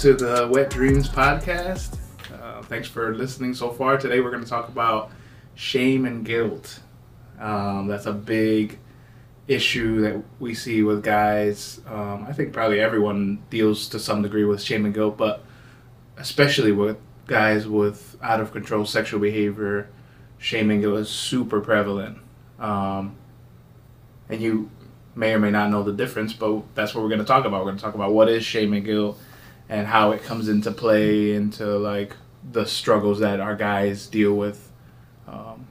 To the Wet Dreamz podcast. Uh, thanks for listening so far. Today we're going to talk about shame and guilt. Um, that's a big issue that we see with guys. Um, I think probably everyone deals to some degree with shame and guilt, but especially with guys with out of control sexual behavior, shame and guilt is super prevalent. Um, and you may or may not know the difference, but that's what we're going to talk about. We're going to talk about what is shame and guilt and how it comes into play into like the struggles that our guys deal with. Um,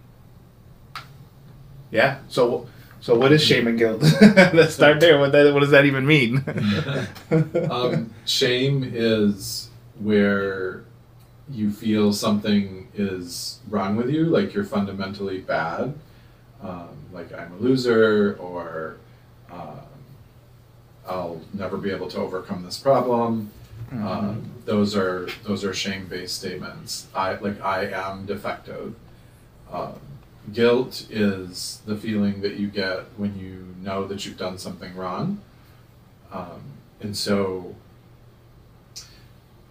yeah. So, so what is shame and guilt? Let's start there. What that, what does that even mean? um, shame is where you feel something is wrong with you, like you're fundamentally bad, um, like I'm a loser, or um, I'll never be able to overcome this problem. Mm-hmm. Um, those are those are shame based statements. I like I am defective. Um, guilt is the feeling that you get when you know that you've done something wrong, um, and so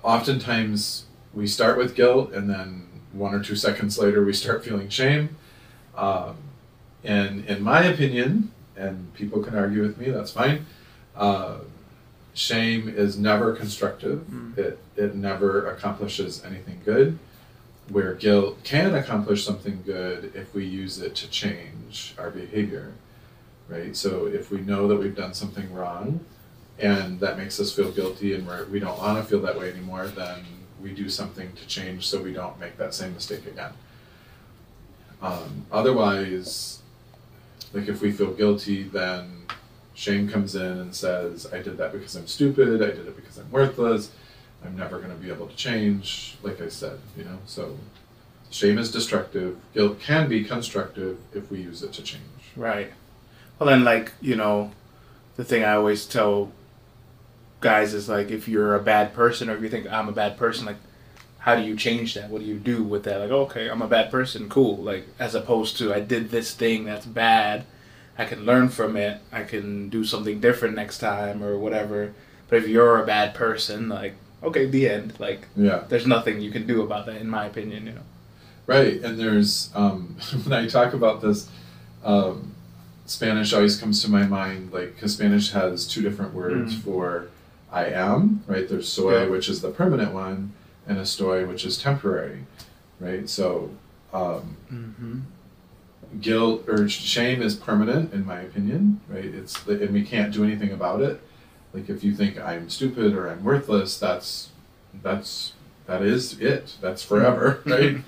oftentimes we start with guilt, and then one or two seconds later we start feeling shame. Um, and in my opinion, and people can argue with me, that's fine. Uh, shame is never constructive. Mm. It it never accomplishes anything good. Where guilt can accomplish something good if we use it to change our behavior, right? So if we know that we've done something wrong, and that makes us feel guilty, and we're, we don't want to feel that way anymore, then we do something to change so we don't make that same mistake again. Um, otherwise, like if we feel guilty, then shame comes in and says, I did that because I'm stupid, I did it because I'm worthless, I'm never going to be able to change, like I said, you know? So shame is destructive, guilt can be constructive if we use it to change. Right. Well, then, like, you know, the thing I always tell guys is like, if you're a bad person or if you think I'm a bad person, like, how do you change that? What do you do with that? Like, okay, I'm a bad person, cool. Like, as opposed to I did this thing that's bad, I can learn from it, I can do something different next time or whatever. But if you're a bad person, like, okay, the end. Like, Yeah. there's nothing you can do about that, in my opinion, you know. Right, and there's um, when I talk about this, um, Spanish always comes to my mind, like because Spanish has two different words Mm. for I am. Right, there's soy, Yeah. which is the permanent one, and estoy, which is temporary. Right, so um, Mm-hmm. Guilt or sh- shame is permanent, in my opinion. Right, it's and we can't do anything about it. Like if you think I'm stupid or I'm worthless, that's that's that is it. That's forever, right?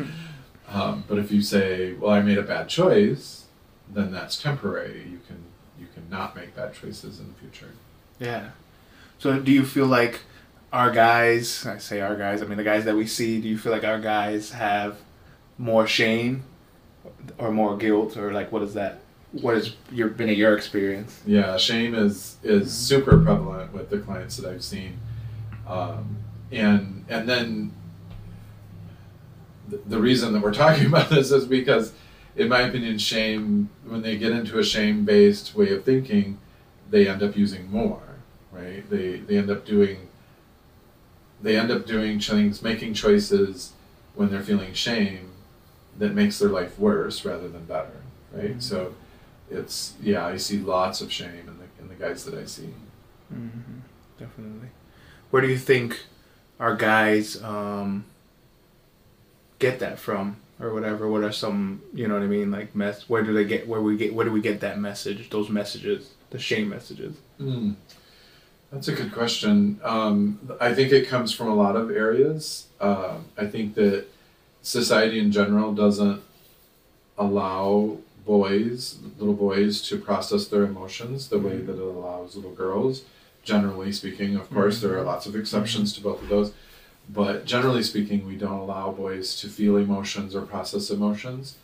Um, but if you say, "Well, I made a bad choice," then that's temporary. You can you can not make bad choices in the future. Yeah. So do you feel like our guys, I say our guys, I mean the guys that we see, do you feel like our guys have more shame or more guilt or like what is that? What has your been your experience? Yeah, shame is is super prevalent with the clients that I've seen, um, and and then the, the reason that we're talking about this is because, in my opinion, shame when they get into a shame based way of thinking, they end up using more, right? They they end up doing. They end up doing things, making choices when they're feeling shame, that makes their life worse rather than better, right? Mhm. So it's yeah i see lots of shame in the in the guys that i see Mm-hmm. Definitely. Where do you think our guys um, get that from or whatever? What are some, you know what I mean, like mess? Where do they get? Where we get? Where do we get that message? Those messages, the shame messages. mm. that's a good question um, i think it comes from a lot of areas um, i think that society in general doesn't allow boys little boys to process their emotions the way that it allows little girls. Generally speaking of course there are lots of exceptions to both of those. But generally speaking we don't allow boys to feel emotions or process emotions.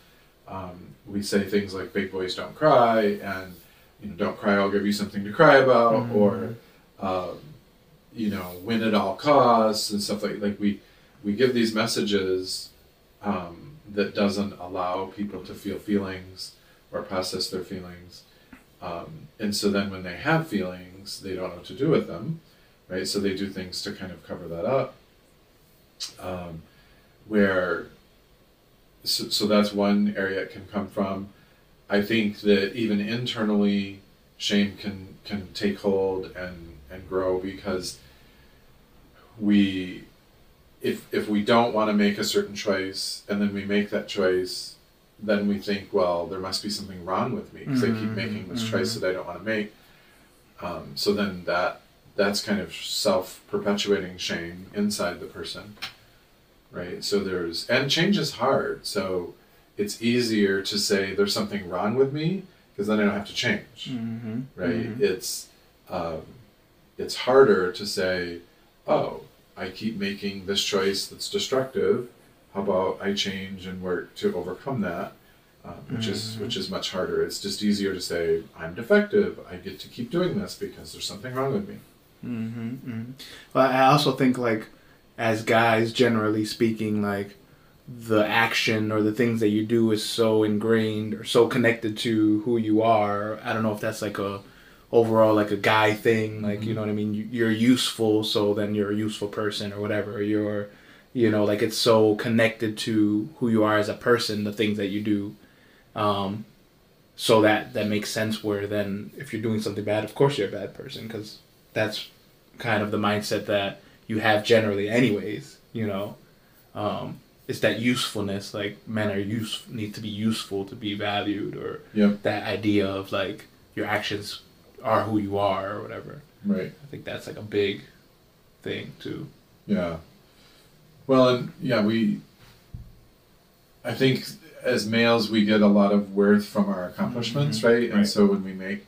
Um, we say things like big boys don't cry and you know don't cry i'll give you something to cry about Mhm. or um, you know win at all costs and stuff like like we we give these messages um, that doesn't allow people to feel feelings or process their feelings um, and so then when they have feelings they don't know what to do with them right? So they do things to kind of cover that up. Um, where, so, so that's one area it can come from. I think that even internally, shame can can take hold and and grow because we if if we don't want to make a certain choice and then we make that choice then we think well there must be something wrong with me because i keep Mhm, making this mhm. choice that i don't want to make um, so then that that's kind of self-perpetuating shame inside the person right so there's and change is hard so it's easier to say there's something wrong with me because then i don't have to change Mm-hmm. right? It's um, it's harder to say, oh, I keep making this choice that's destructive. How about I change and work to overcome that? Um, which is Mhm. which is much harder. It's just easier to say I'm defective. I get to keep doing this because there's something wrong with me. Mm-hmm, mm-hmm. Well, I also think like, as guys, generally speaking, like the action or the things that you do is so ingrained or so connected to who you are. I don't know if that's like a overall like a guy thing. Like you know what I mean. You, you're useful, so then you're a useful person or whatever. You're, you know, like it's so connected to who you are as a person. The things that you do. Um, so that that makes sense. Where then, if you're doing something bad, of course you're a bad person because that's kind of the mindset that you have generally anyways you know um, it's that usefulness like men are use need to be useful to be valued or Yep. that idea of like your actions are who you are or whatever Right. i think that's like a big thing too Yeah. Well, and yeah, we. I think as males, we get a lot of worth from our accomplishments, Mhm. right? And Right. so when we make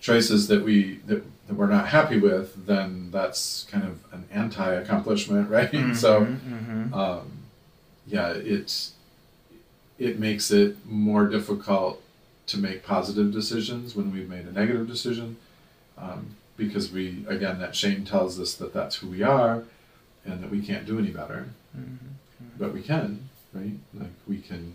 choices that we that, that we're not happy with, then that's kind of an anti-accomplishment, right? So, mm-hmm. um, yeah, it's it makes it more difficult to make positive decisions when we've made a negative decision, um, because we again that shame tells us that that's who we are, and that we can't do any better, but we can, right? Like we can.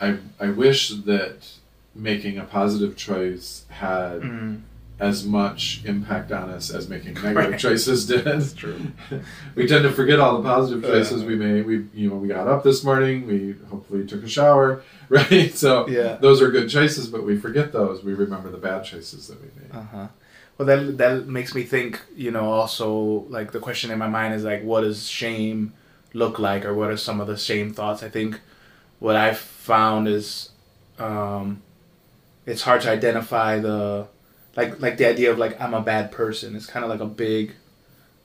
I I wish that making a positive choice had mm as much impact on us as making negative Right. choices did. that's true we tend to forget all the positive choices Yeah. we made. We, you know, we got up this morning. We hopefully took a shower, right? So yeah those are good choices, but we forget those. We remember the bad choices that we made. Uh-huh. Well, that that makes me think. You know, also like the question in my mind is like, what does shame look like, or what are some of the shame thoughts? I think what I've found is, um, it's hard to identify the, like like the idea of like I'm a bad person. It's kind of like a big,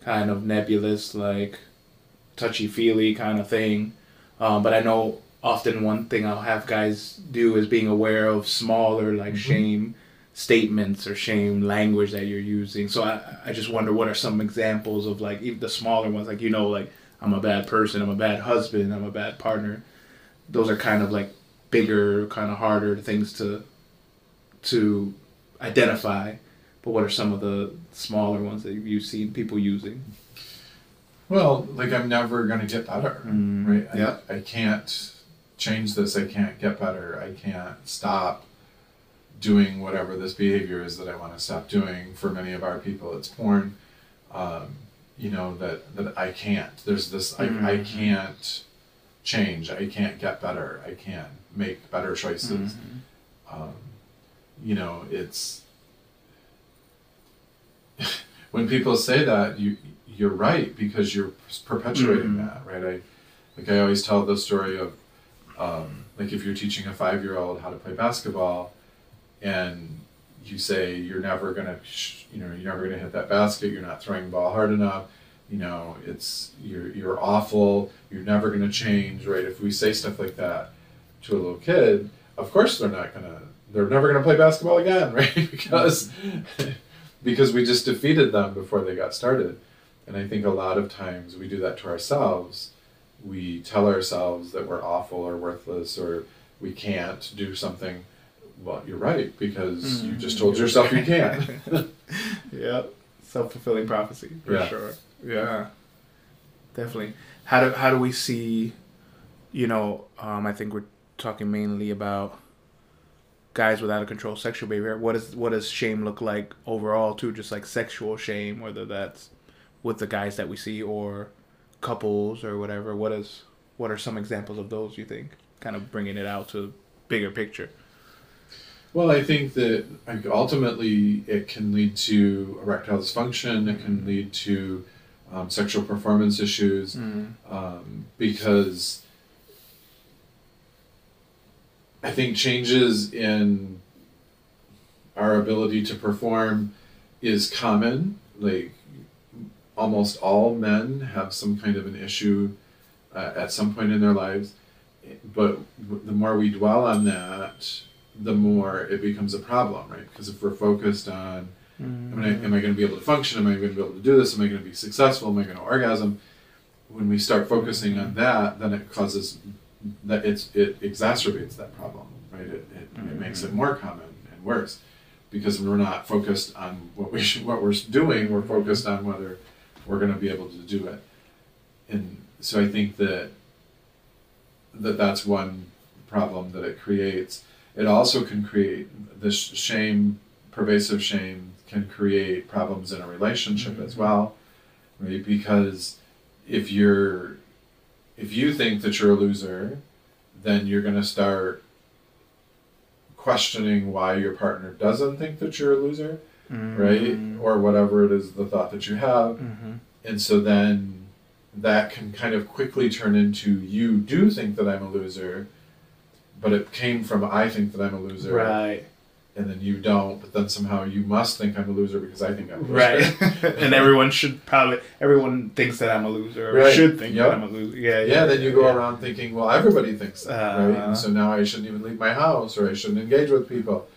kind of nebulous like, touchy feely kind of thing. Um, but I know often one thing I'll have guys do is being aware of smaller like Mhm. shame statements or shame language that you're using. So I, I just wonder what are some examples of like even the smaller ones, like you know, like I'm a bad person, I'm a bad husband, I'm a bad partner. Those are kind of like bigger, kind of harder things to to identify. But what are some of the smaller ones that you've seen people using? Well, like I'm never gonna get better, Mm, right? I, yeah. I can't change this. I can't get better. I can't stop doing whatever this behavior is that I want to stop doing. For many of our people, it's porn. Um, you know that that I can't. There's this. I, I Mhm. can't change. I can't get better. I can't make better choices. Mhm. um, you know, it's when people say that you you're right because you're perpetuating Mhm. that, right? I like I always tell the story of um, like if you're teaching a five year old how to play basketball, and you say you're never gonna, you know, you're never gonna hit that basket. You're not throwing the ball hard enough. You know, it's you're you're awful. You're never gonna change, right? If we say stuff like that to a little kid, of course they're not gonna they're never gonna play basketball again right because because we just defeated them before they got started and i think a lot of times we do that to ourselves we tell ourselves that we're awful or worthless or we can't do something well you're right because you just told yourself you can't yeah, self fulfilling prophecy for Yeah. sure. Yeah, definitely. How do how do we see? You know, um, I think we're talking mainly about guys with out of control sexual behavior. What is what does shame look like overall too? Just like sexual shame, whether that's with the guys that we see or couples or whatever. What is what are some examples of those you think? Kind of bringing it out to bigger picture. Well, I think that ultimately it can lead to erectile dysfunction. It can lead to um, sexual performance issues Mm. um, because I think changes in our ability to perform is common. Like almost all men have some kind of an issue uh, at some point in their lives, but the more we dwell on that, the more it becomes a problem, right? Because if we're focused on Am I, am I going to be able to function? Am I going to be able to do this? Am I going to be successful? Am I going to orgasm? When we start focusing on that, then it causes that it's it exacerbates that problem, right? It, it, it mm-hmm. makes it more common and worse because we're not focused on what we should, what we're doing. We're focused on whether we're going to be able to do it, and so I think that that that's one problem that it creates. It also can create this shame, pervasive shame can create problems in a relationship as mm-hmm. well, right? Because if you're if you think that you're a loser, then you're going to start questioning why your partner doesn't think that you're a loser, right? Or whatever it is the thought that you have. Mm-hmm. And so then that can kind of quickly turn into you do think that I'm a loser, but it came from I think that I'm a loser. Right. And then you don't, but then somehow you must think I'm a loser because I think I'm a loser. Right. and everyone should probably everyone thinks that I'm a loser or Right. should think Yep. that I'm a loser. Yeah. Yeah, Yeah, then you go yeah. around thinking, well, everybody thinks that, right? Uh. And so now I shouldn't even leave my house or I shouldn't engage with people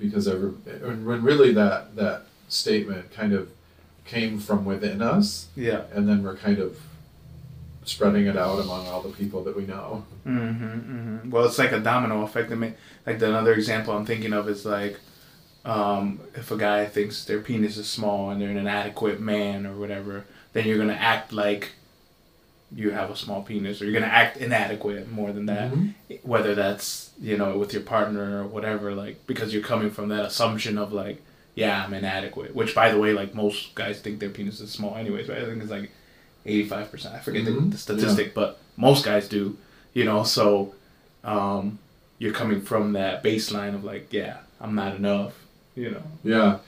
because every, when when really that, that statement kind of came from within us Yeah. and then we're kind of spreading it out among all the people that we know. Mm-hmm, mm-hmm. Well, it's like a domino effect. I mean, like the another example I'm thinking of is like, um, if a guy thinks their penis is small and they're an inadequate man or whatever, then you're gonna act like you have a small penis, or you're gonna act inadequate more than that. Mhm. Whether that's you know with your partner or whatever, like because you're coming from that assumption of like, yeah, I'm inadequate. Which, by the way, like most guys think their penis is small, anyways. Right? I think it's like eighty-five percent. I forget the, Mhm. the statistic, but most guys do. You know, so um, you're coming from that baseline of like, yeah, I'm not enough. You know. Yeah.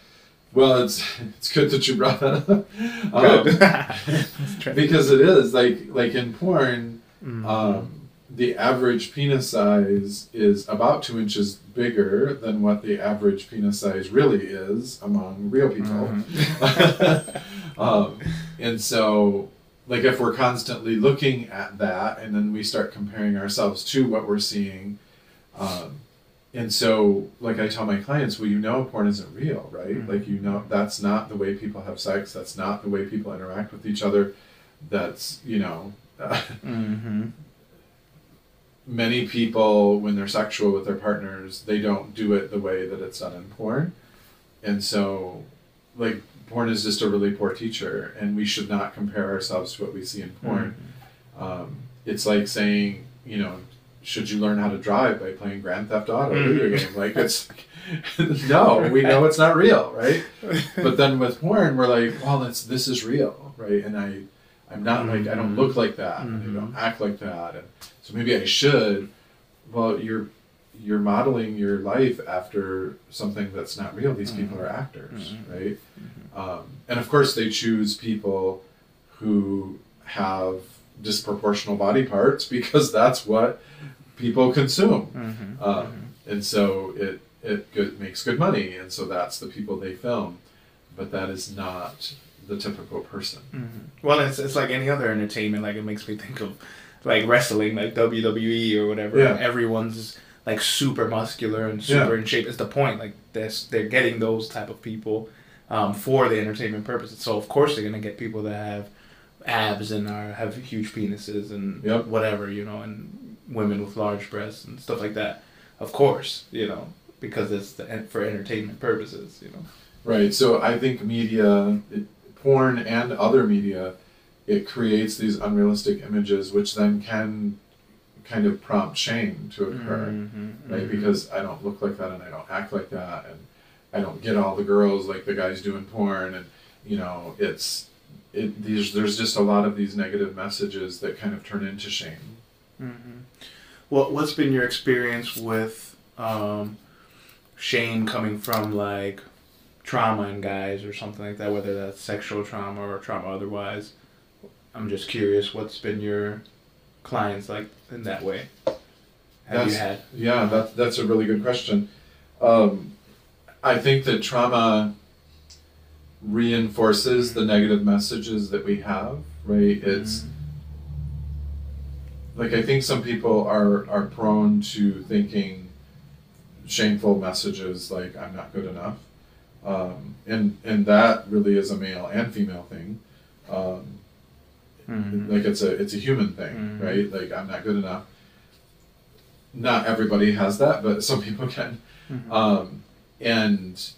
Well, it's it's good that you brought that up. Um, because it is like like in porn, Mhm. um, the average penis size is about two inches bigger than what the average penis size really is among real people. Mm-hmm. um, and so, like, if we're constantly looking at that and then we start comparing ourselves to what we're seeing, um, and so, like, I tell my clients, well, you know, porn isn't real, right? Mhm. Like, you know, that's not the way people have sex, that's not the way people interact with each other, that's, you know, mm-hmm. many people when they're sexual with their partners they don't do it the way that it's done in porn and so like porn is just a really poor teacher and we should not compare ourselves to what we see in porn. Mm-hmm. Um, it's like saying you know should you learn how to drive by playing grand theft auto video mm-hmm. game like it's no we know it's not real right? But then with porn we're like well it's this is real right? And i i'm not like i don't mm-hmm. look like that and i don't act like that and so maybe i should. Well you're you're modeling your life after something that's not real. These people are actors right um, and of course they choose people who have disproportional body parts because that's what people consume Mm-hmm. um, and so it it good, makes good money, and so that's the people they film, but that is not the typical person. Mm-hmm. Well, it's it's like any other entertainment. Like it makes me think of like wrestling, like WWE or whatever. Yeah. Everyone's like super muscular and super in shape. It's the point. Like this, they're getting those type of people um, for the entertainment purposes. So of course they're gonna get people that have abs and are have huge penises and Yep. whatever you know, and women with large breasts and stuff like that. Of course, you know, because it's the, for entertainment purposes. You know. Right. So I think media, it, porn and other media, it creates these unrealistic images, which then can kind of prompt shame to occur, Mhm, right? mhm. Because I don't look like that and I don't act like that and I don't get all the girls like the guys doing porn and you know it's it these there's just a lot of these negative messages that kind of turn into shame. Mm-hmm. What What's been your experience with um, shame coming from like trauma in guys or something like that? Whether that's sexual trauma or trauma otherwise. I'm just curious. What's been your clients like in that way? Have you had? Yeah, that, that's a really good question. Um, I think that trauma reinforces the negative messages that we have, right? It's like I think some people are, are prone to thinking shameful messages like I'm not good enough. Um, and, and that really is a male and female thing. Um, Mhm. like it's a it's a human thing, Mhm. right? Like I'm not good enough. Not everybody has that, but some people can. Mhm. Um, and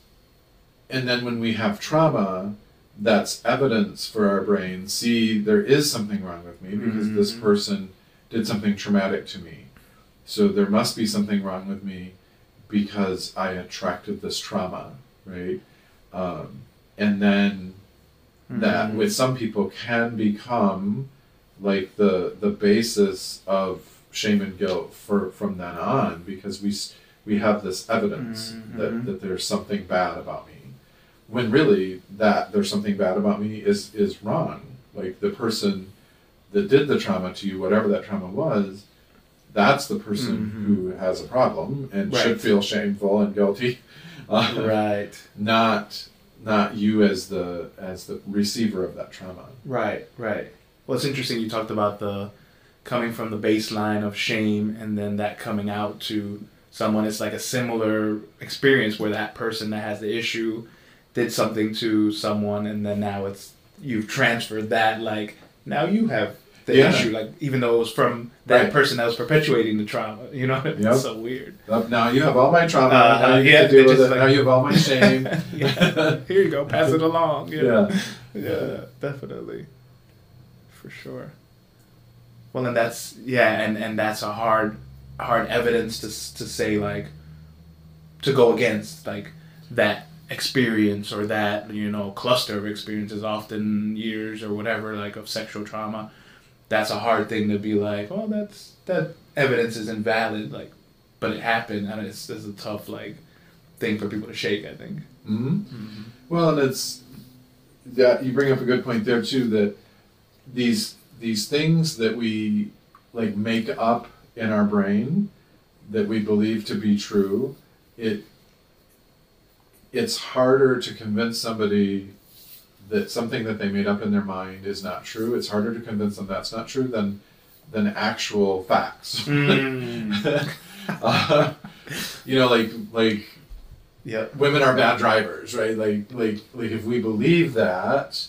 and then when we have trauma, that's evidence for our brain. See, there is something wrong with me because this Mhm. person did something traumatic to me. So there must be something wrong with me because I attracted this trauma, right? Um, and then that Mhm. with some people can become like the the basis of shame and guilt for from then on because we we have this evidence Mhm. that, that there's something bad about me when really that there's something bad about me is is wrong like the person that did the trauma to you whatever that trauma was that's the person Mhm. who has a problem and should feel shameful and guilty uh, Right. not not you as the as the receiver of that trauma. Right, right. Well, it's interesting you talked about the coming from the baseline of shame and then that coming out to someone. It's like a similar experience where that person that has the issue did something to someone and then now it's you've transferred that like now you have the Yeah. issue like even though it was from that Right. person that was perpetuating the trauma you know it's Yep. so weird now you have all my trauma. Uh, now you yeah, deal with just it. like- now you have all my shame. yeah. here you go pass it along you know? yeah. yeah, definitely, for sure. Well, and that's yeah, and and that's a hard, hard evidence to to say like, to go against like that experience or that you know cluster of experiences, often years or whatever like of sexual trauma. That's a hard thing to be like, well, that's that evidence is invalid, like, but it happened, and it's it's a tough like thing for people to shake. I think. hmm Well, and it's that you bring up a good point there too. That these these things that we like make up in our brain that we believe to be true, it it's harder to convince somebody that something that they made up in their mind is not true. It's harder to convince them that's not true than than actual facts. Mm. uh, you know, like like Yep. women are bad drivers, right? Like like like if we believe that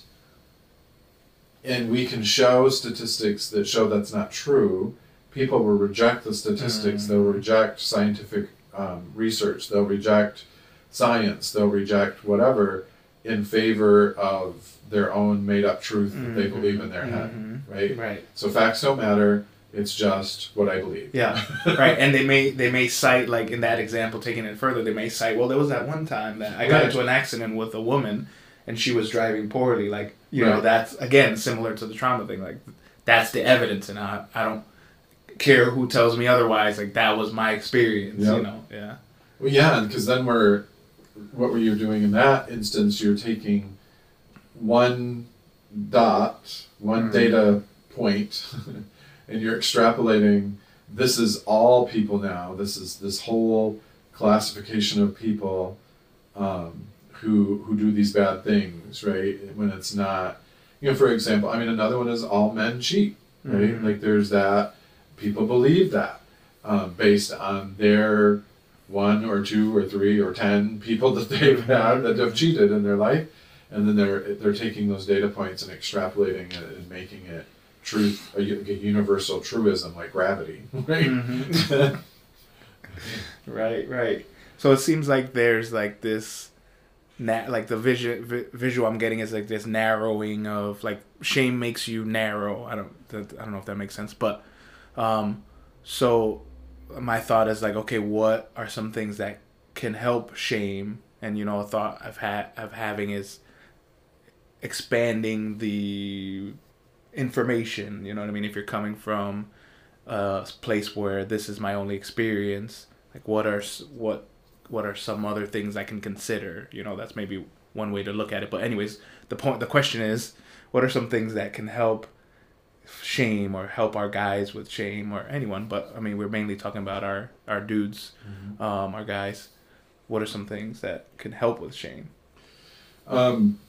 and we can show statistics that show that's not true, people will reject the statistics, Mm. they'll reject scientific um, research, they'll reject science, they'll reject whatever in favor of their own made up truth that they believe in their head, Mhm. right? Right. So facts don't matter, it's just what I believe. Yeah. right. And they may they may cite like in that example, taking it further, they may cite, well, there was that one time that I got Right. into an accident with a woman, and she was driving poorly. Like you know, that's again similar to the trauma thing. Like that's the evidence, and I I don't care who tells me otherwise. Like that was my experience. Yep. You know. Yeah. Well, yeah, because then we're, what were you doing in that instance? You're taking one dot, one Mhm. data point, and you're extrapolating. This is all people now. This is this whole classification of people um, who who do these bad things, right? When it's not, you know, for example, I mean, another one is all men cheat, right? Mhm. Like there's that. People believe that um, based on their one or two or three or ten people that they've had that have cheated in their life, and then they're they're taking those data points and extrapolating it and making it truth a, universal truism like gravity, right? Mhm. Right, right. So it seems like there's like this, na- like the vision vi- visual I'm getting is like this narrowing of like shame makes you narrow. I don't I don't know if that makes sense, but um, so my thought is like, okay, what are some things that can help shame? And you know, a thought I've had of having is expanding the information. You know what I mean? If you're coming from a place where this is my only experience, like what are what what are some other things I can consider? You know, that's maybe one way to look at it. But anyways, the point the question is, what are some things that can help shame or help our guys with shame or anyone? But I mean, we're mainly talking about our our dudes, um, our guys. What are some things that can help with shame? Um,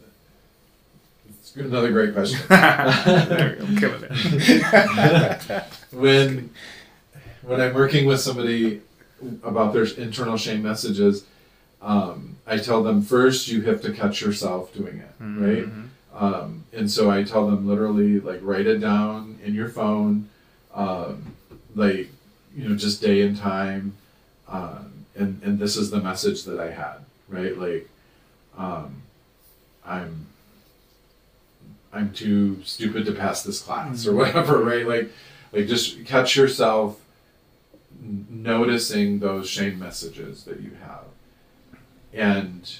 it's another great question. There I'm killing it. when when I'm working with somebody about their internal shame messages, um, I tell them first you have to catch yourself doing it, right? Um, and so I tell them literally like write it down in your phone, um, like you know just day and time, um, and and this is the message that I had, right? Like, um, I'm I'm too stupid to pass this class or whatever, right? Like, like just catch yourself noticing those shame messages that you have, and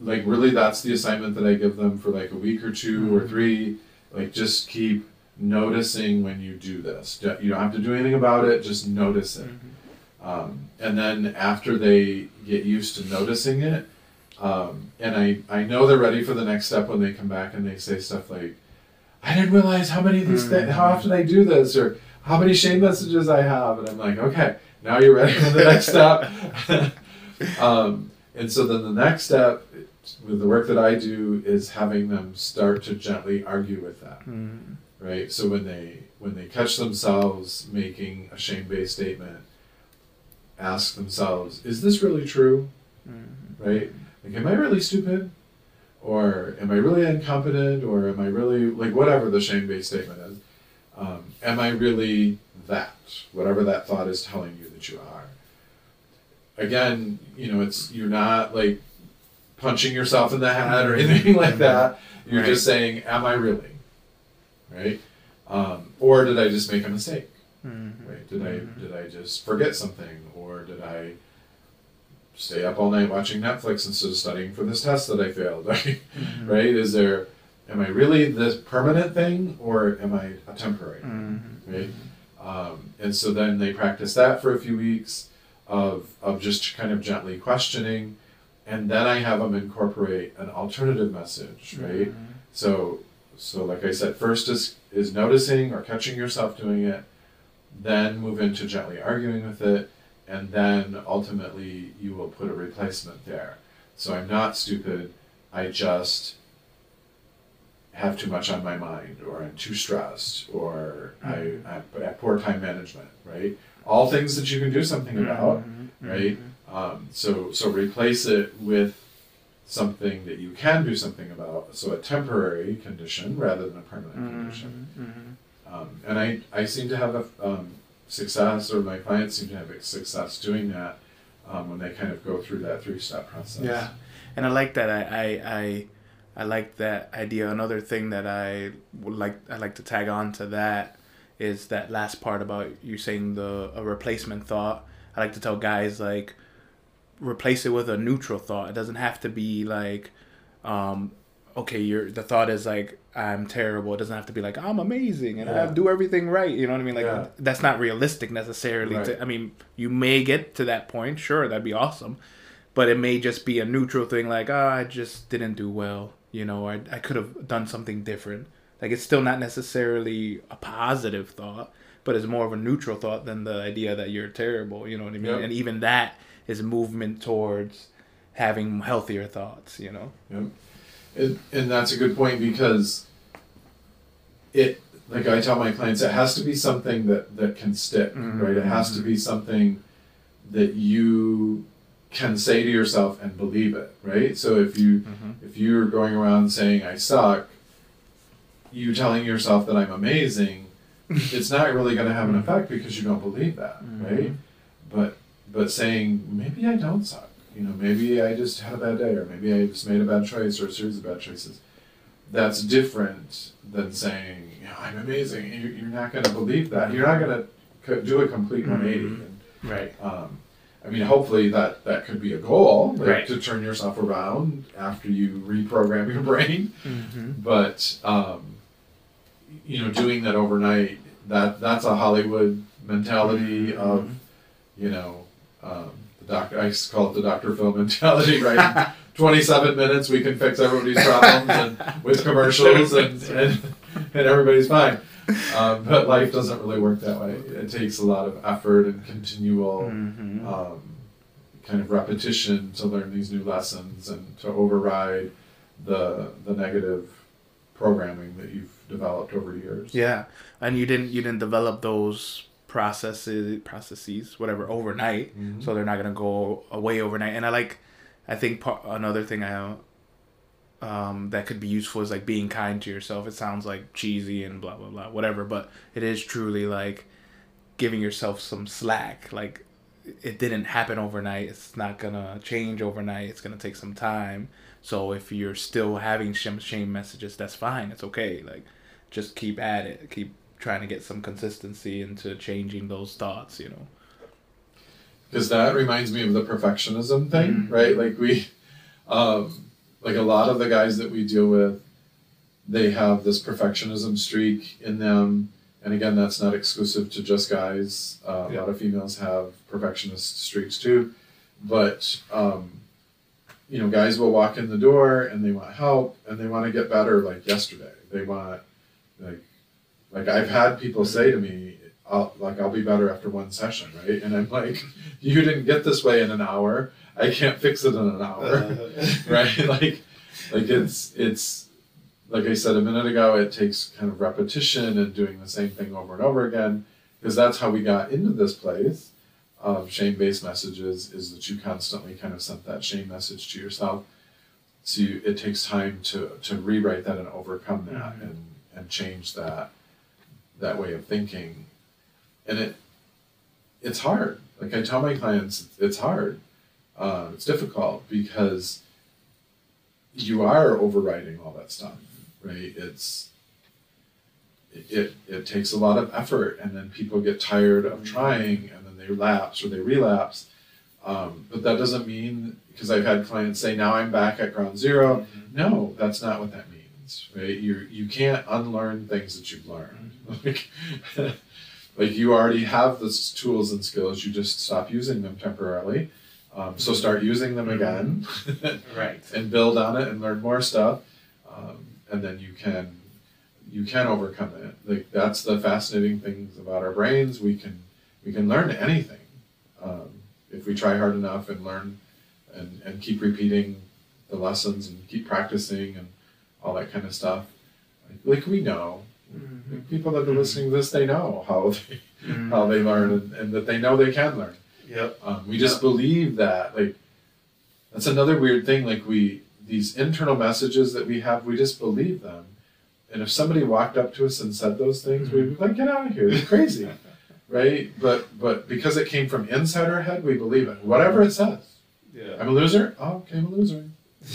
like really that's the assignment that I give them for like a week or 2 or Mhm. three. Like just keep noticing when you do this. You don't have to do anything about it. Just notice it. Um, and then after they get used to noticing it, um, and I, I know they're ready for the next step when they come back and they say stuff like, I didn't realize how many of these things, how often I do this, or how many shame messages I have. And I'm like, okay, now you're ready for the next step. um, and so then the next step with the work that I do is having them start to gently argue with that Mhm. right? So when they when they catch themselves making a shame-based statement, ask themselves, "Is this really true?" Mhm. Right? Like, am I really stupid, or am I really incompetent, or am I really like whatever the shame-based statement is? Um, am I really that? Whatever that thought is telling you that you are. Again, you know, it's you're not like punching yourself in the head or anything like that. You're Right. just saying, "Am I really?" Right? Um, or did I just make a mistake? Mhm. Right? Did I Mhm. did I just forget something, or did I stay up all night watching Netflix instead of studying for this test that I failed? Right? Mhm. right? Is there, am I really this permanent thing, or am I a temporary? Mhm. Right? Um, and so then they practice that for a few weeks of of just kind of gently questioning, and then I have them incorporate an alternative message, right? Mhm. So, so like I said, first is is noticing or catching yourself doing it, then move into gently arguing with it, and then ultimately you will put a replacement there. So I'm not stupid. I just have too much on my mind, or I'm too stressed, or I, I I have poor time management. Right? All things that you can do something about Mhm. right? Um, so so replace it with something that you can do something about. So a temporary condition rather than a permanent condition. Mhm. Mhm. Um, and I, I seem to have a um, success, or my clients seem to have a success doing that um, when they kind of go through that three step process. Yeah, and I like that. I, I I I like that idea. Another thing that I would like I like to tag on to that is that last part about you saying the a replacement thought. I like to tell guys like replace it with a neutral thought. It doesn't have to be like um okay, you're the thought is like I'm terrible. It doesn't have to be like I'm amazing and I do everything right. You know what I mean? Like Yeah. that's not realistic necessarily. Right. To, I mean, you may get to that point. Sure, that'd be awesome but it may just be a neutral thing like oh i just didn't do well you know i, I could have done something different like it's still not necessarily a positive thought but it's more of a neutral thought than the idea that you're terrible you know what i mean Yep. and even that is movement towards having healthier thoughts you know Yep. And, and that's a good point because it, like I tell my clients, it has to be something that, that can stick, Mhm. right? It has to be something that you can say to yourself and believe it, right? So if you mm-hmm. if you're going around saying I suck, you telling yourself that I'm amazing, it's not really going to have an effect because you don't believe that, right? But saying maybe I don't suck, you know, maybe I just had a bad day, or maybe I just made a bad choice or a series of bad choices. That's different than saying yeah, I'm amazing. You- You're not going to believe that. You're not going to do a complete Mhm. 180. And, Right. um, I mean, hopefully that that could be a goal, like, Right. to turn yourself around after you reprogram your brain. Mm-hmm. But um, you know, doing that overnight that that's a Hollywood mentality of you know um, the doctor. I call it the Doctor Phil mentality, right? Twenty-seven minutes, we can fix everybody's problems and with commercials, and, and and everybody's fine. Um, but life doesn't really work that way. It takes a lot of effort and continual Mm-hmm. um, kind of repetition to learn these new lessons and to override the the negative programming that you've developed over years. Yeah, and you didn't you didn't develop those processes processes whatever overnight, Mhm. so they're not gonna go away overnight. And I like, I think part, another thing I um, that could be useful is like being kind to yourself. It sounds like cheesy and blah blah blah whatever, but it is truly like giving yourself some slack. Like it didn't happen overnight. It's not gonna change overnight. It's gonna take some time. So if you're still having shame, shame messages, that's fine. It's okay. Like just keep at it. Keep trying to get some consistency into changing those thoughts. You know. because that reminds me of the perfectionism thing, Mhm. right? Like we, um, like a lot of the guys that we deal with, they have this perfectionism streak in them, and again, that's not exclusive to just guys. Uh, A lot of females have perfectionist streaks too, but um, you know, guys will walk in the door and they want help and they want to get better like yesterday. They want like like I've had people say to me, I'll, like I'll be better after one session, right? And I'm like, you didn't get this way in an hour. I can't fix it in an hour, right? Like, like it's it's like I said a minute ago. It takes kind of repetition and doing the same thing over and over again because that's how we got into this place of shame-based messages. Is that you constantly kind of sent that shame message to yourself. So you, it takes time to to rewrite that and overcome that Mhm. and and change that that way of thinking. And it it's hard. Like i tell my clients it's, hard. Uh, it's difficult because you are overriding all that stuff right? It's it, it, takes a lot of effort and then people get tired of trying and then they lapse or they relapse. Um, but that doesn't mean because i've had clients say now i'm back at ground 0 no that's not what that means right? You you can't unlearn things that you've learned like like you already have the tools and skills you just stop using them temporarily. Um, so start using them again Right. and build on it and learn more stuff. Um, and then you can you can overcome it. Like that's the fascinating things about our brains. We can we can learn anything um, if we try hard enough and learn and, and keep repeating the lessons and keep practicing and all that kind of stuff. Like, like we know Mm-hmm. like people that are listening to this they know how they, mm-hmm. how they learn and, and that they know they can learn. Yep. um, we just believe that like that's another weird thing like we these internal messages that we have we just believe them. And if somebody walked up to us and said those things we'd be mm-hmm. like get out of here you're crazy. Right? But but because it came from inside our head we believe it. Whatever it says. Yeah. i'm a loser? Oh okay i'm a loser.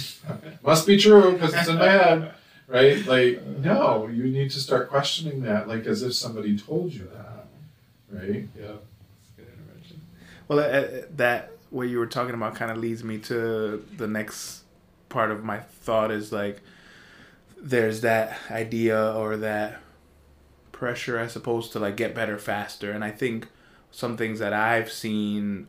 Must be true because it's in my head right like no you need to start questioning that like as if somebody told you that right Yeah. Well, uh, that what you were talking about kind of leads me to the next part of my thought is like there's that idea or that pressure, I suppose, to like get better faster, and I think some things that I've seen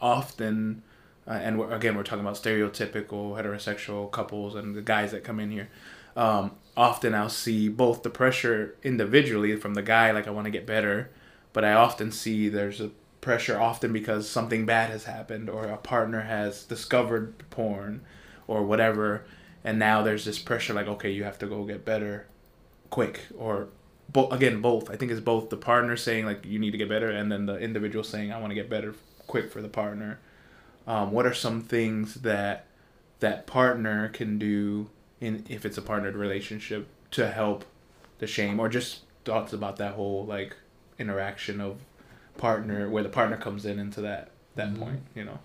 often, uh, and we're, again we're talking about stereotypical heterosexual couples and the guys that come in here. Um, often I'll see both the pressure individually from the guy, like I want to get better, but I often see there's a pressure often because something bad has happened or a partner has discovered porn or whatever and now there's this pressure like okay you have to go get better quick or bo- again both. I think it's both the partner saying like you need to get better and then the individual saying i want to get better quick for the partner. Um, what are some things that that partner can do in if it's a partnered relationship to help the shame or just thoughts about that whole like interaction of partner where the partner comes in into that that Mhm. point you know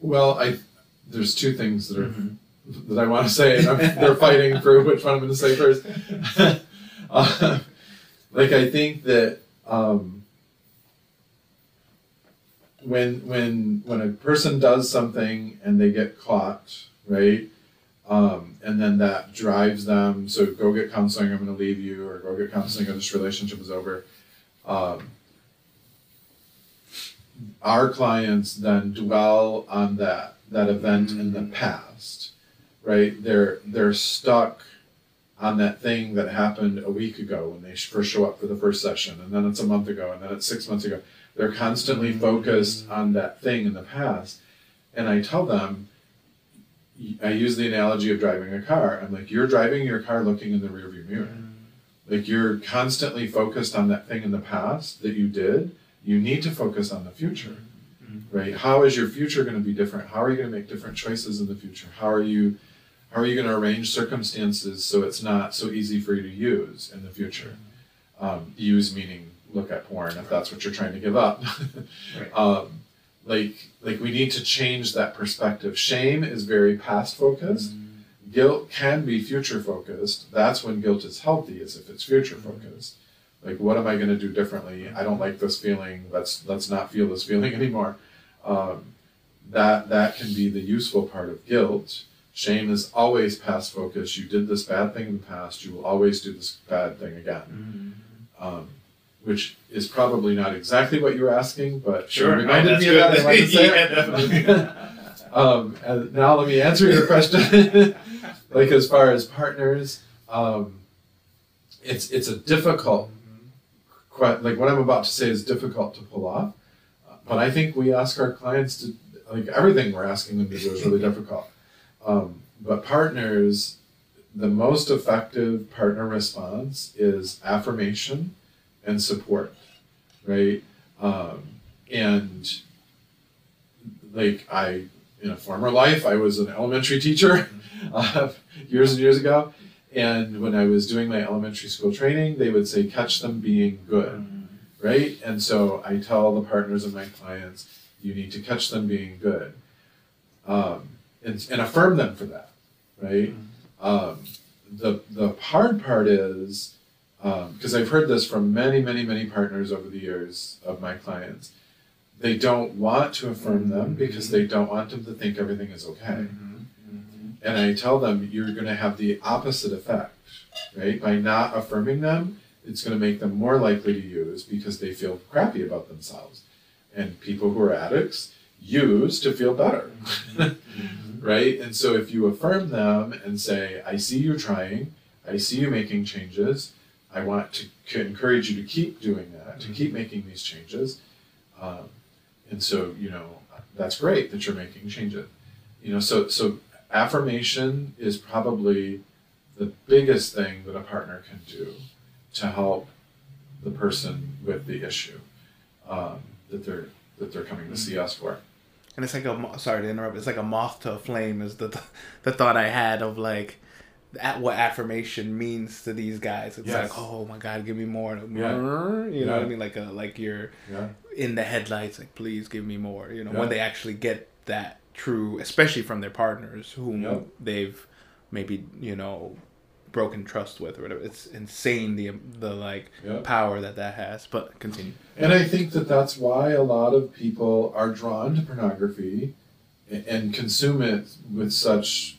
Well, I there's two things that are that I want to say, and I'm, they're fighting for which one I'm going to say first. uh, like I think that um, when when when a person does something and they get caught, right? Um, and then that drives them. So go get counseling. I'm going to leave you, or go get counseling, or this relationship is over. Um, our clients then dwell on that that event in the past, right? They're they're stuck on that thing that happened a week ago when they first show up for the first session, and then it's a month ago, and then it's six months ago. They're constantly focused on that thing in the past, and I tell them. I use the analogy of driving a car. I'm like, you're driving your car looking in the rearview mirror. Like you're constantly focused on that thing in the past that you did. You need to focus on the future, right? How is your future going to be different? How are you going to make different choices in the future? How are you, how are you going to arrange circumstances so it's not so easy for you to use in the future? Um, use meaning look at porn if that's what you're trying to give up. Right. um, like like we need to change that perspective. Shame is very past focused guilt can be future focused. That's when guilt is healthy, is if it's future focused. Like, what am I going to do differently? I don't like this feeling. Let's let's not feel this feeling anymore. Um, that that can be the useful part of guilt. Shame is always past focused. You did this bad thing in the past. You will always do this bad thing again. Um, which is probably not exactly what you were asking, but Sure, it reminded no, me of that. that's I to say Yeah, definitely. Um, and now let me answer your question. like as far as partners, um, it's it's a difficult. Like what I'm about to say is difficult to pull off, but I think we ask our clients to like everything we're asking them to do is really difficult. Um, but partners, the most effective partner response is affirmation and support, right? Um, and like I in a former life, I was an elementary teacher uh, years and years ago. And when I was doing my elementary school training, they would say, catch them being good, right? And so I tell the partners of my clients, you need to catch them being good um, and, and affirm them for that, right? Um, the, the hard part is, Um, because I've heard this from many, many, many partners over the years of my clients, they don't want to affirm them mm-hmm. because they don't want them to think everything is okay. Mm-hmm. Mm-hmm. And I tell them you're going to have the opposite effect, right? By not affirming them, it's going to make them more likely to use because they feel crappy about themselves. And people who are addicts use to feel better, right? And so if you affirm them and say, I see you trying, I see you making changes, I want to encourage you to keep doing that, to keep making these changes. Um, and so, you know, that's great that you're making changes. You know, so so affirmation is probably the biggest thing that a partner can do to help the person with the issue um, that they're that they're coming to see us for. And it's like a sorry to interrupt. It's like a moth to a flame. Is the the thought I had of like at what affirmation means to these guys. It's Yes. like, oh my god, give me more. Yeah. You know Yeah. what I mean? Like a like you're Yeah. in the headlights. Like, please give me more. You know, when they actually get that true, especially from their partners whom they've maybe you know broken trust with or whatever. It's insane the the like power that that has. But continue. And I think that that's why a lot of people are drawn to pornography and consume it with such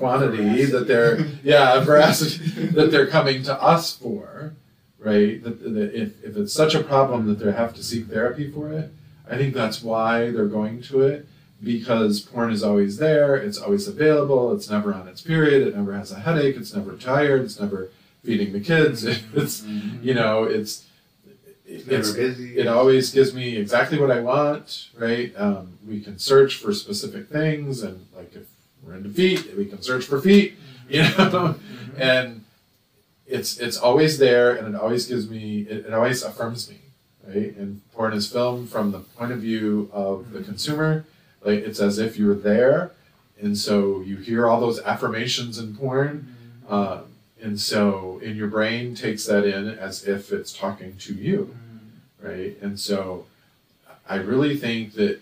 quantity that they're yeah veracity that they're coming to us for right that, that if, if it's such a problem that they have to seek therapy for it i think that's why they're going to it because porn is always there it's always available it's never on its period it never has a headache it's never tired it's never feeding the kids it's you know it's It's never busy. it always gives me exactly what I want, right? Um, we can search for specific things, and like if into feet, we can search for feet, you know, mm-hmm. and it's it's always there, and it always gives me, it, it always affirms me, right? And porn is filmed from the point of view of the mm-hmm. consumer, like it's as if you're there, and so you hear all those affirmations in porn. Um, and so, in your brain takes that in as if it's talking to you, right? And so, I really think that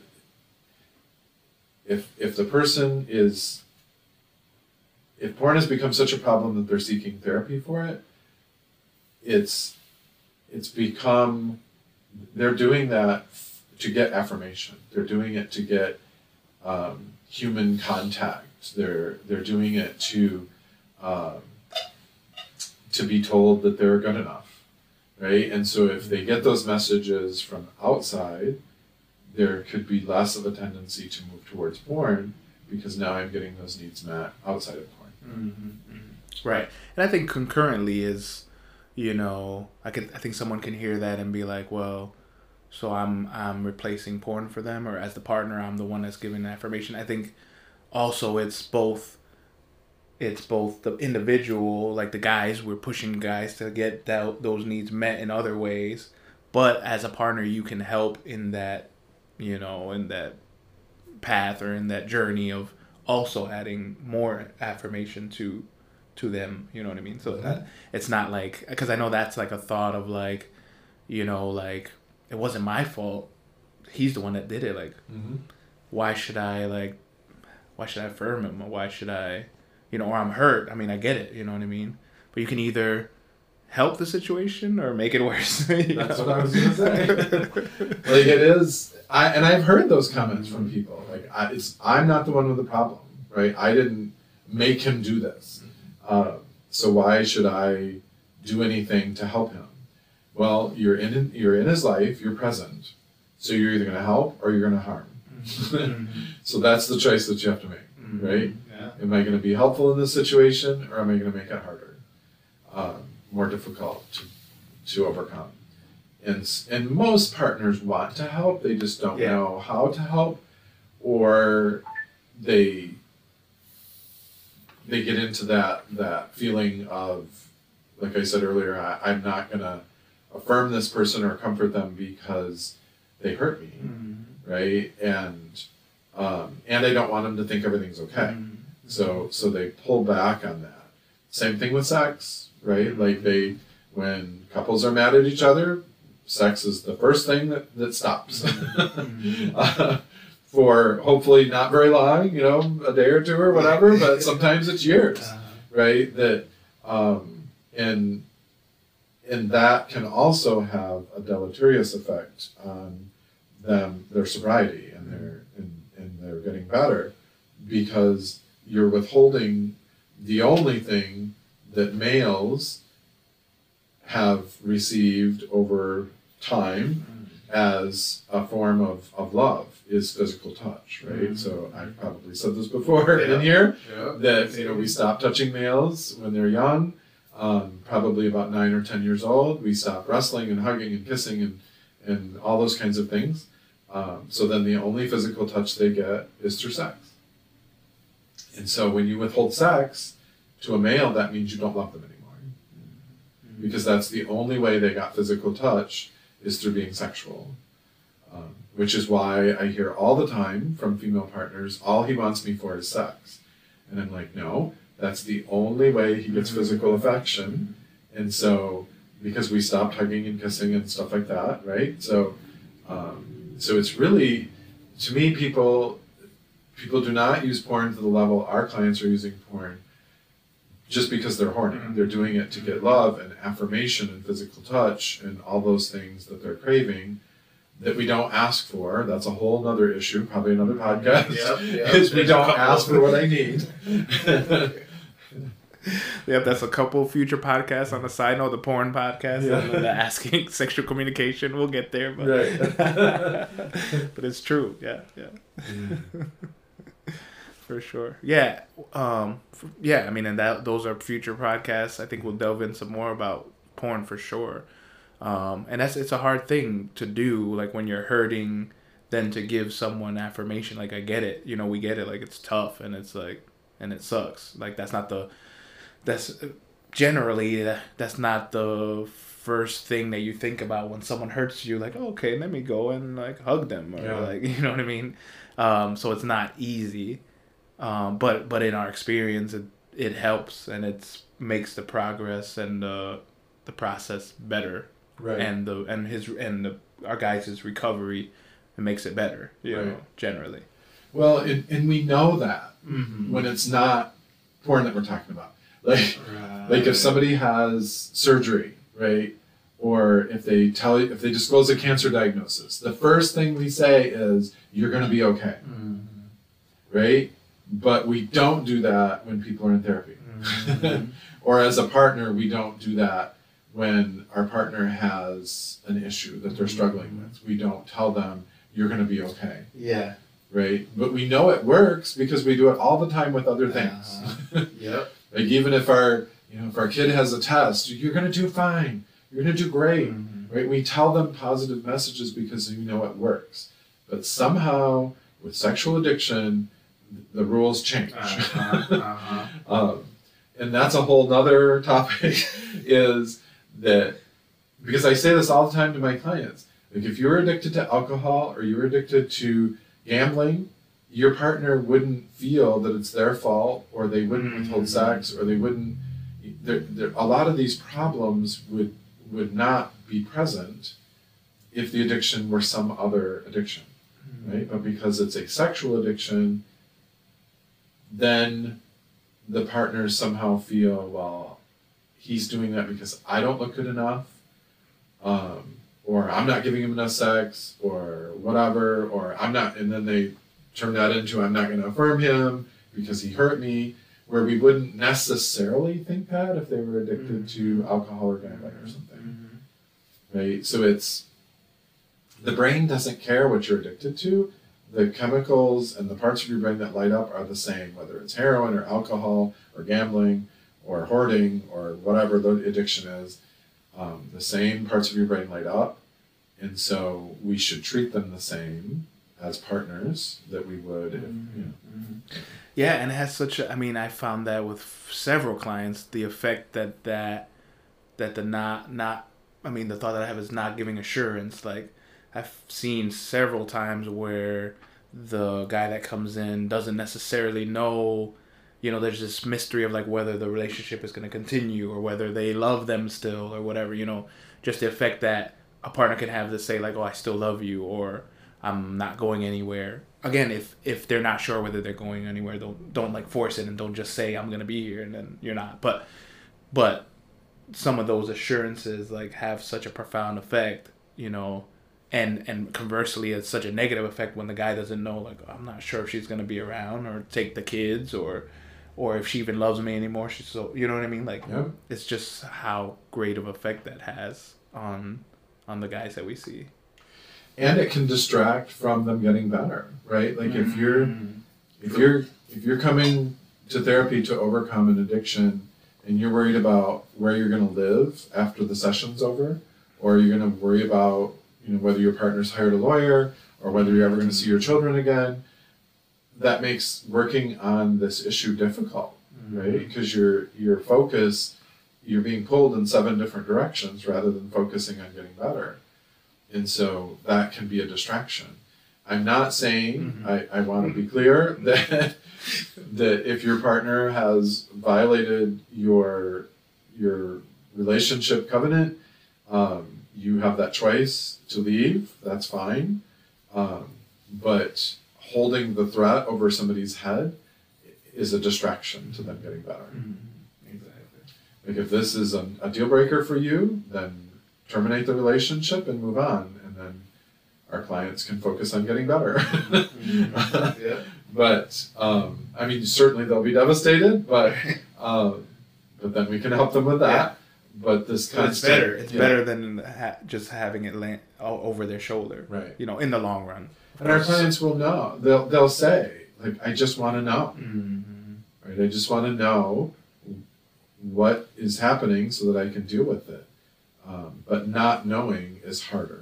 if if the person is if porn has become such a problem that they're seeking therapy for it, it's it's become they're doing that to get affirmation. They're doing it to get um, human contact. They're they're doing it to um, to be told that they're good enough, right? And so if they get those messages from outside, there could be less of a tendency to move towards porn because now I'm getting those needs met outside of porn. Mm-hmm. Right, and I think concurrently is, you know, I could I think someone can hear that and be like, well, so I'm I'm replacing porn for them, or as the partner, I'm the one that's giving the affirmation. I think also it's both. It's both the individual, like the guys, we're pushing guys to get that, those needs met in other ways, but as a partner, you can help in that, you know, in that path or in that journey of also adding more affirmation to to them you know what i mean? So that it's not like because i know that's like a thought of like you know like it wasn't my fault. He's the one that did it like Mm-hmm. why should i like why should i affirm him? Why should i you know or i'm hurt. I mean i get it you know what i mean? But you can either help the situation or make it worse That's know? what I was gonna say. like it is I and I've heard those comments from people. Like I, it's I'm not the one with the problem, right? I didn't make him do this. Uh, so why should I do anything to help him? Well, you're in you're in his life, you're present. So you're either gonna help or you're gonna harm. so that's the choice that you have to make, right? yeah Am I going to be helpful in this situation, or am I going to make it harder, um, more difficult to, to overcome? And and most partners want to help, they just don't Yeah. know how to help, or they they get into that that feeling of, like I said earlier, I, I'm not going to affirm this person or comfort them because they hurt me, right? And um, and I don't want them to think everything's okay. So so they pull back on that. Same thing with sex, right? Like they when couples are mad at each other, sex is the first thing that, that stops. uh, for hopefully not very long, you know, a day or two or whatever, but sometimes it's years, right? That um, and and that can also have a deleterious effect on them, their sobriety and their and, and they're getting better, because you're withholding the only thing that males have received over time as a form of, of love is physical touch, right? Mhm. So I've probably said this before Yeah. in here yeah that you know we stop touching males when they're young, um, probably about nine or ten years old. We stop wrestling and hugging and kissing and and all those kinds of things. Um, so then the only physical touch they get is through sex. And so when you withhold sex to a male, that means you don't love them anymore. Because that's the only way they got physical touch is through being sexual. Um, which is why I hear all the time from female partners, all he wants me for is sex. And I'm like, no, that's the only way he gets physical affection. And so, because we stopped hugging and kissing and stuff like that, right? So, um, so it's really, to me, people, people do not use porn to the level our clients are using porn, just because they're horny. Mhm. They're doing it to get love and affirmation and physical touch and all those things that they're craving. That we don't ask for. That's a whole other issue, probably another podcast. Yep, yep. Is we don't ask for what I need. Yep, that's a couple future podcasts on the side note, the porn podcast, Yeah. and then the asking sexual communication. We'll get there, but Right. but it's true. Yeah, yeah, for sure. Yeah, um, f- yeah. I mean, and that those are future podcasts. I think we'll delve in some more about porn for sure. Um, and that's it's a hard thing to do, like when you're hurting, then to give someone affirmation. Like I get it, you know, we get it. Like it's tough and it's like and it sucks. Like that's not the that's generally that- that's not the first thing that you think about when someone hurts you like oh, okay let me go and like hug them or Yeah. like you know what i mean um, so it's not easy um, but but in our experience it, it helps and it makes the progress and the the process better Right. and the and his and the our guys' recovery it makes it better you know generally well, and, and we know that mm-hmm. when it's not porn that we're talking about. Like, like if somebody has surgery right? Or if they tell you, if they disclose a cancer diagnosis, the first thing we say is, you're going to be okay, Mm-hmm. right? But we don't do that when people are in therapy. Mm-hmm. or as a partner, we don't do that when our partner has an issue that they're struggling with. We don't tell them, you're going to be okay, Yeah. right? But we know it works because we do it all the time with other things. Yep. like even if our, you know, if our kid has a test, you're going to do fine. You're going to do great, Mm-hmm. right? We tell them positive messages because we know it works. But somehow with sexual addiction, the rules change. Uh-huh, uh-huh. um, and that's a whole nother topic is that because I say this all the time to my clients like if you're addicted to alcohol or you're addicted to gambling your partner wouldn't feel that it's their fault or they wouldn't withhold sex or they wouldn't there, there, a lot of these problems would would not be present if the addiction were some other addiction right but because it's a sexual addiction then the partners somehow feel, well, he's doing that because I don't look good enough, um, or I'm not giving him enough sex, or whatever, or I'm not, and then they turn that into I'm not going to affirm him because he hurt me, where we wouldn't necessarily think that if they were addicted to alcohol or gambling or something, right? So it's the brain doesn't care what you're addicted to the chemicals and the parts of your brain that light up are the same, whether it's heroin or alcohol or gambling or hoarding or whatever the addiction is. Um, the same parts of your brain light up, and so we should treat them the same as partners that we would if you know. Yeah, and it has such a. I mean, I found that with several clients, the effect that that that the not not. I mean, the thought that I have is not giving assurance. Like, I've seen several times where the guy that comes in doesn't necessarily know. You know, there's this mystery of like whether the relationship is going to continue or whether they love them still or whatever. You know, just the effect that a partner can have to say like, "Oh, I still love you," or "I'm not going anywhere." Again, if if they're not sure whether they're going anywhere, don't don't like force it and don't just say I'm gonna be here and then you're not. But but some of those assurances like have such a profound effect, you know, and and conversely, it's such a negative effect when the guy doesn't know like oh, I'm not sure if she's gonna be around or take the kids or or if she even loves me anymore. She's so you know what I mean. Like it's just how great of effect that has on on the guys that we see. and it can distract from them getting better, right? Like if mm-hmm. you're if you're if you're coming to therapy to overcome an addiction and you're worried about where you're going to live after the session's over or you're going to worry about you know whether your partner's hired a lawyer or whether you're ever going to see your children again that makes working on this issue difficult right? Because your your focus you're being pulled in seven different directions rather than focusing on getting better. And so that can be a distraction. I'm not saying i, I want to be clear that that if your partner has violated your your relationship covenant um, you have that choice to leave that's fine um, but holding the threat over somebody's head is a distraction to them getting better Exactly. like if this is a, a deal breaker for you, then terminate the relationship and move on, and then our clients can focus on getting better. Yeah. But um, I mean, certainly they'll be devastated, but um, but then we can help them with that. But this But it's constant- better. It's yeah, better than ha- just having it land over their shoulder. right? You know, in the long run. And our clients will know. They'll they'll say like, I just want to know, Mm-hmm. right? I just want to know what is happening so that I can deal with it. Um, but not knowing is harder.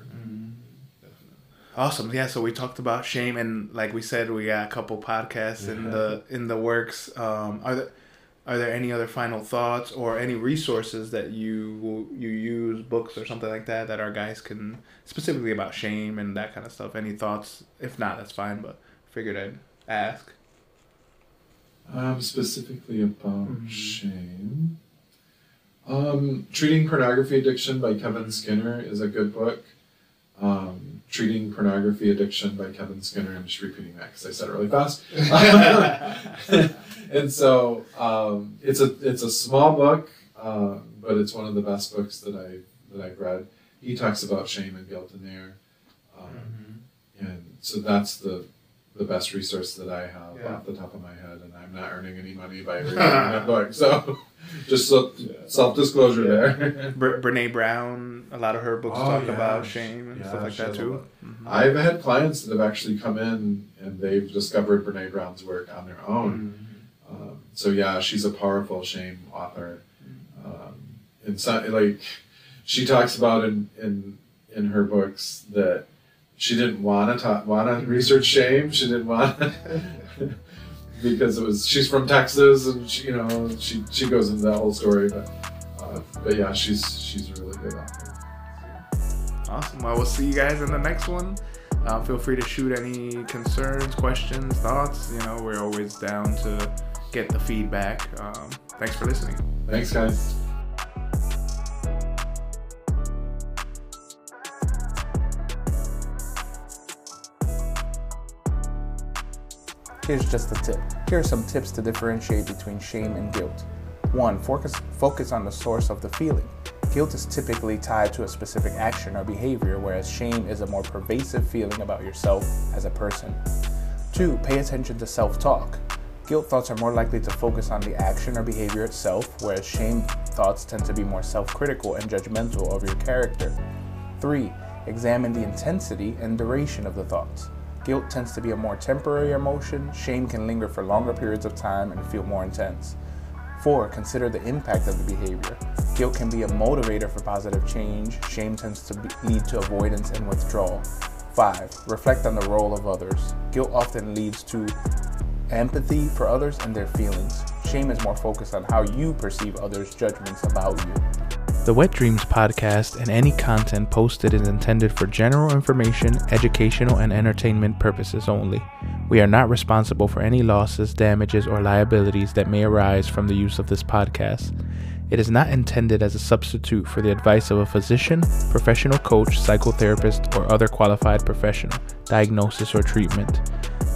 Awesome. Yeah. So we talked about shame, and like we said, we got a couple podcasts in the in the works. Um, are there are there any other final thoughts or any resources that you you use, books or something like that, that our guys can specifically about shame and that kind of stuff? Any thoughts? If not, that's fine. But figured I'd ask. Um, specifically about Mhm. shame. Um, Treating Pornography Addiction by Kevin Skinner is a good book. Um, Treating Pornography Addiction by Kevin Skinner. I'm just repeating that because I said it really fast. and so um, it's a it's a small book. uh, but it's one of the best books that I that I've read. He talks about shame and guilt in there, um, Mm-hmm. and so that's the the best resource that I have Yeah. off the top of my head, and I'm not earning any money by reading that book. So, just so, self disclosure there. Bre- Brene Brown, a lot of her books Oh, talk yeah. about shame and Yeah, stuff like that too. lot. Mhm. I've had clients that have actually come in and they've discovered Brene Brown's work on their own. Mhm. So yeah, she's a powerful shame author. Um, and so, like she talks about in in in her books that she didn't want to want to research shame. She didn't want because it was she's from Texas and she, you know she she goes into that whole story. But uh, but yeah, she's she's a really good author. Awesome. Well, we'll see you guys in the next one. Uh, feel free to shoot any concerns, questions, thoughts. You know, we're always down to get the feedback. Um, thanks for listening. Thanks, guys. Here's just a tip. Here are some tips to differentiate between shame and guilt. 1. Focus, focus on the source of the feeling. Guilt is typically tied to a specific action or behavior, whereas shame is a more pervasive feeling about yourself as a person. 2. Pay attention to self talk. Guilt thoughts are more likely to focus on the action or behavior itself, whereas shame thoughts tend to be more self critical and judgmental of your character. 3. Examine the intensity and duration of the thoughts. Guilt tends to be a more temporary emotion, shame can linger for longer periods of time and feel more intense. 4. Consider the impact of the behavior. Guilt can be a motivator for positive change, shame tends to be, lead to avoidance and withdrawal. 5. Reflect on the role of others. Guilt often leads to empathy for others and their feelings. Shame is more focused on how you perceive others' judgments about you. The Wet Dreamz podcast and any content posted is intended for general information, educational, and entertainment purposes only. We are not responsible for any losses, damages, or liabilities that may arise from the use of this podcast. It is not intended as a substitute for the advice of a physician, professional coach, psychotherapist, or other qualified professional, diagnosis, or treatment.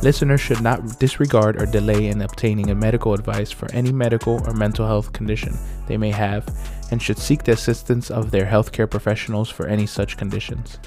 Listeners should not disregard or delay in obtaining a medical advice for any medical or mental health condition they may have and should seek the assistance of their healthcare professionals for any such conditions.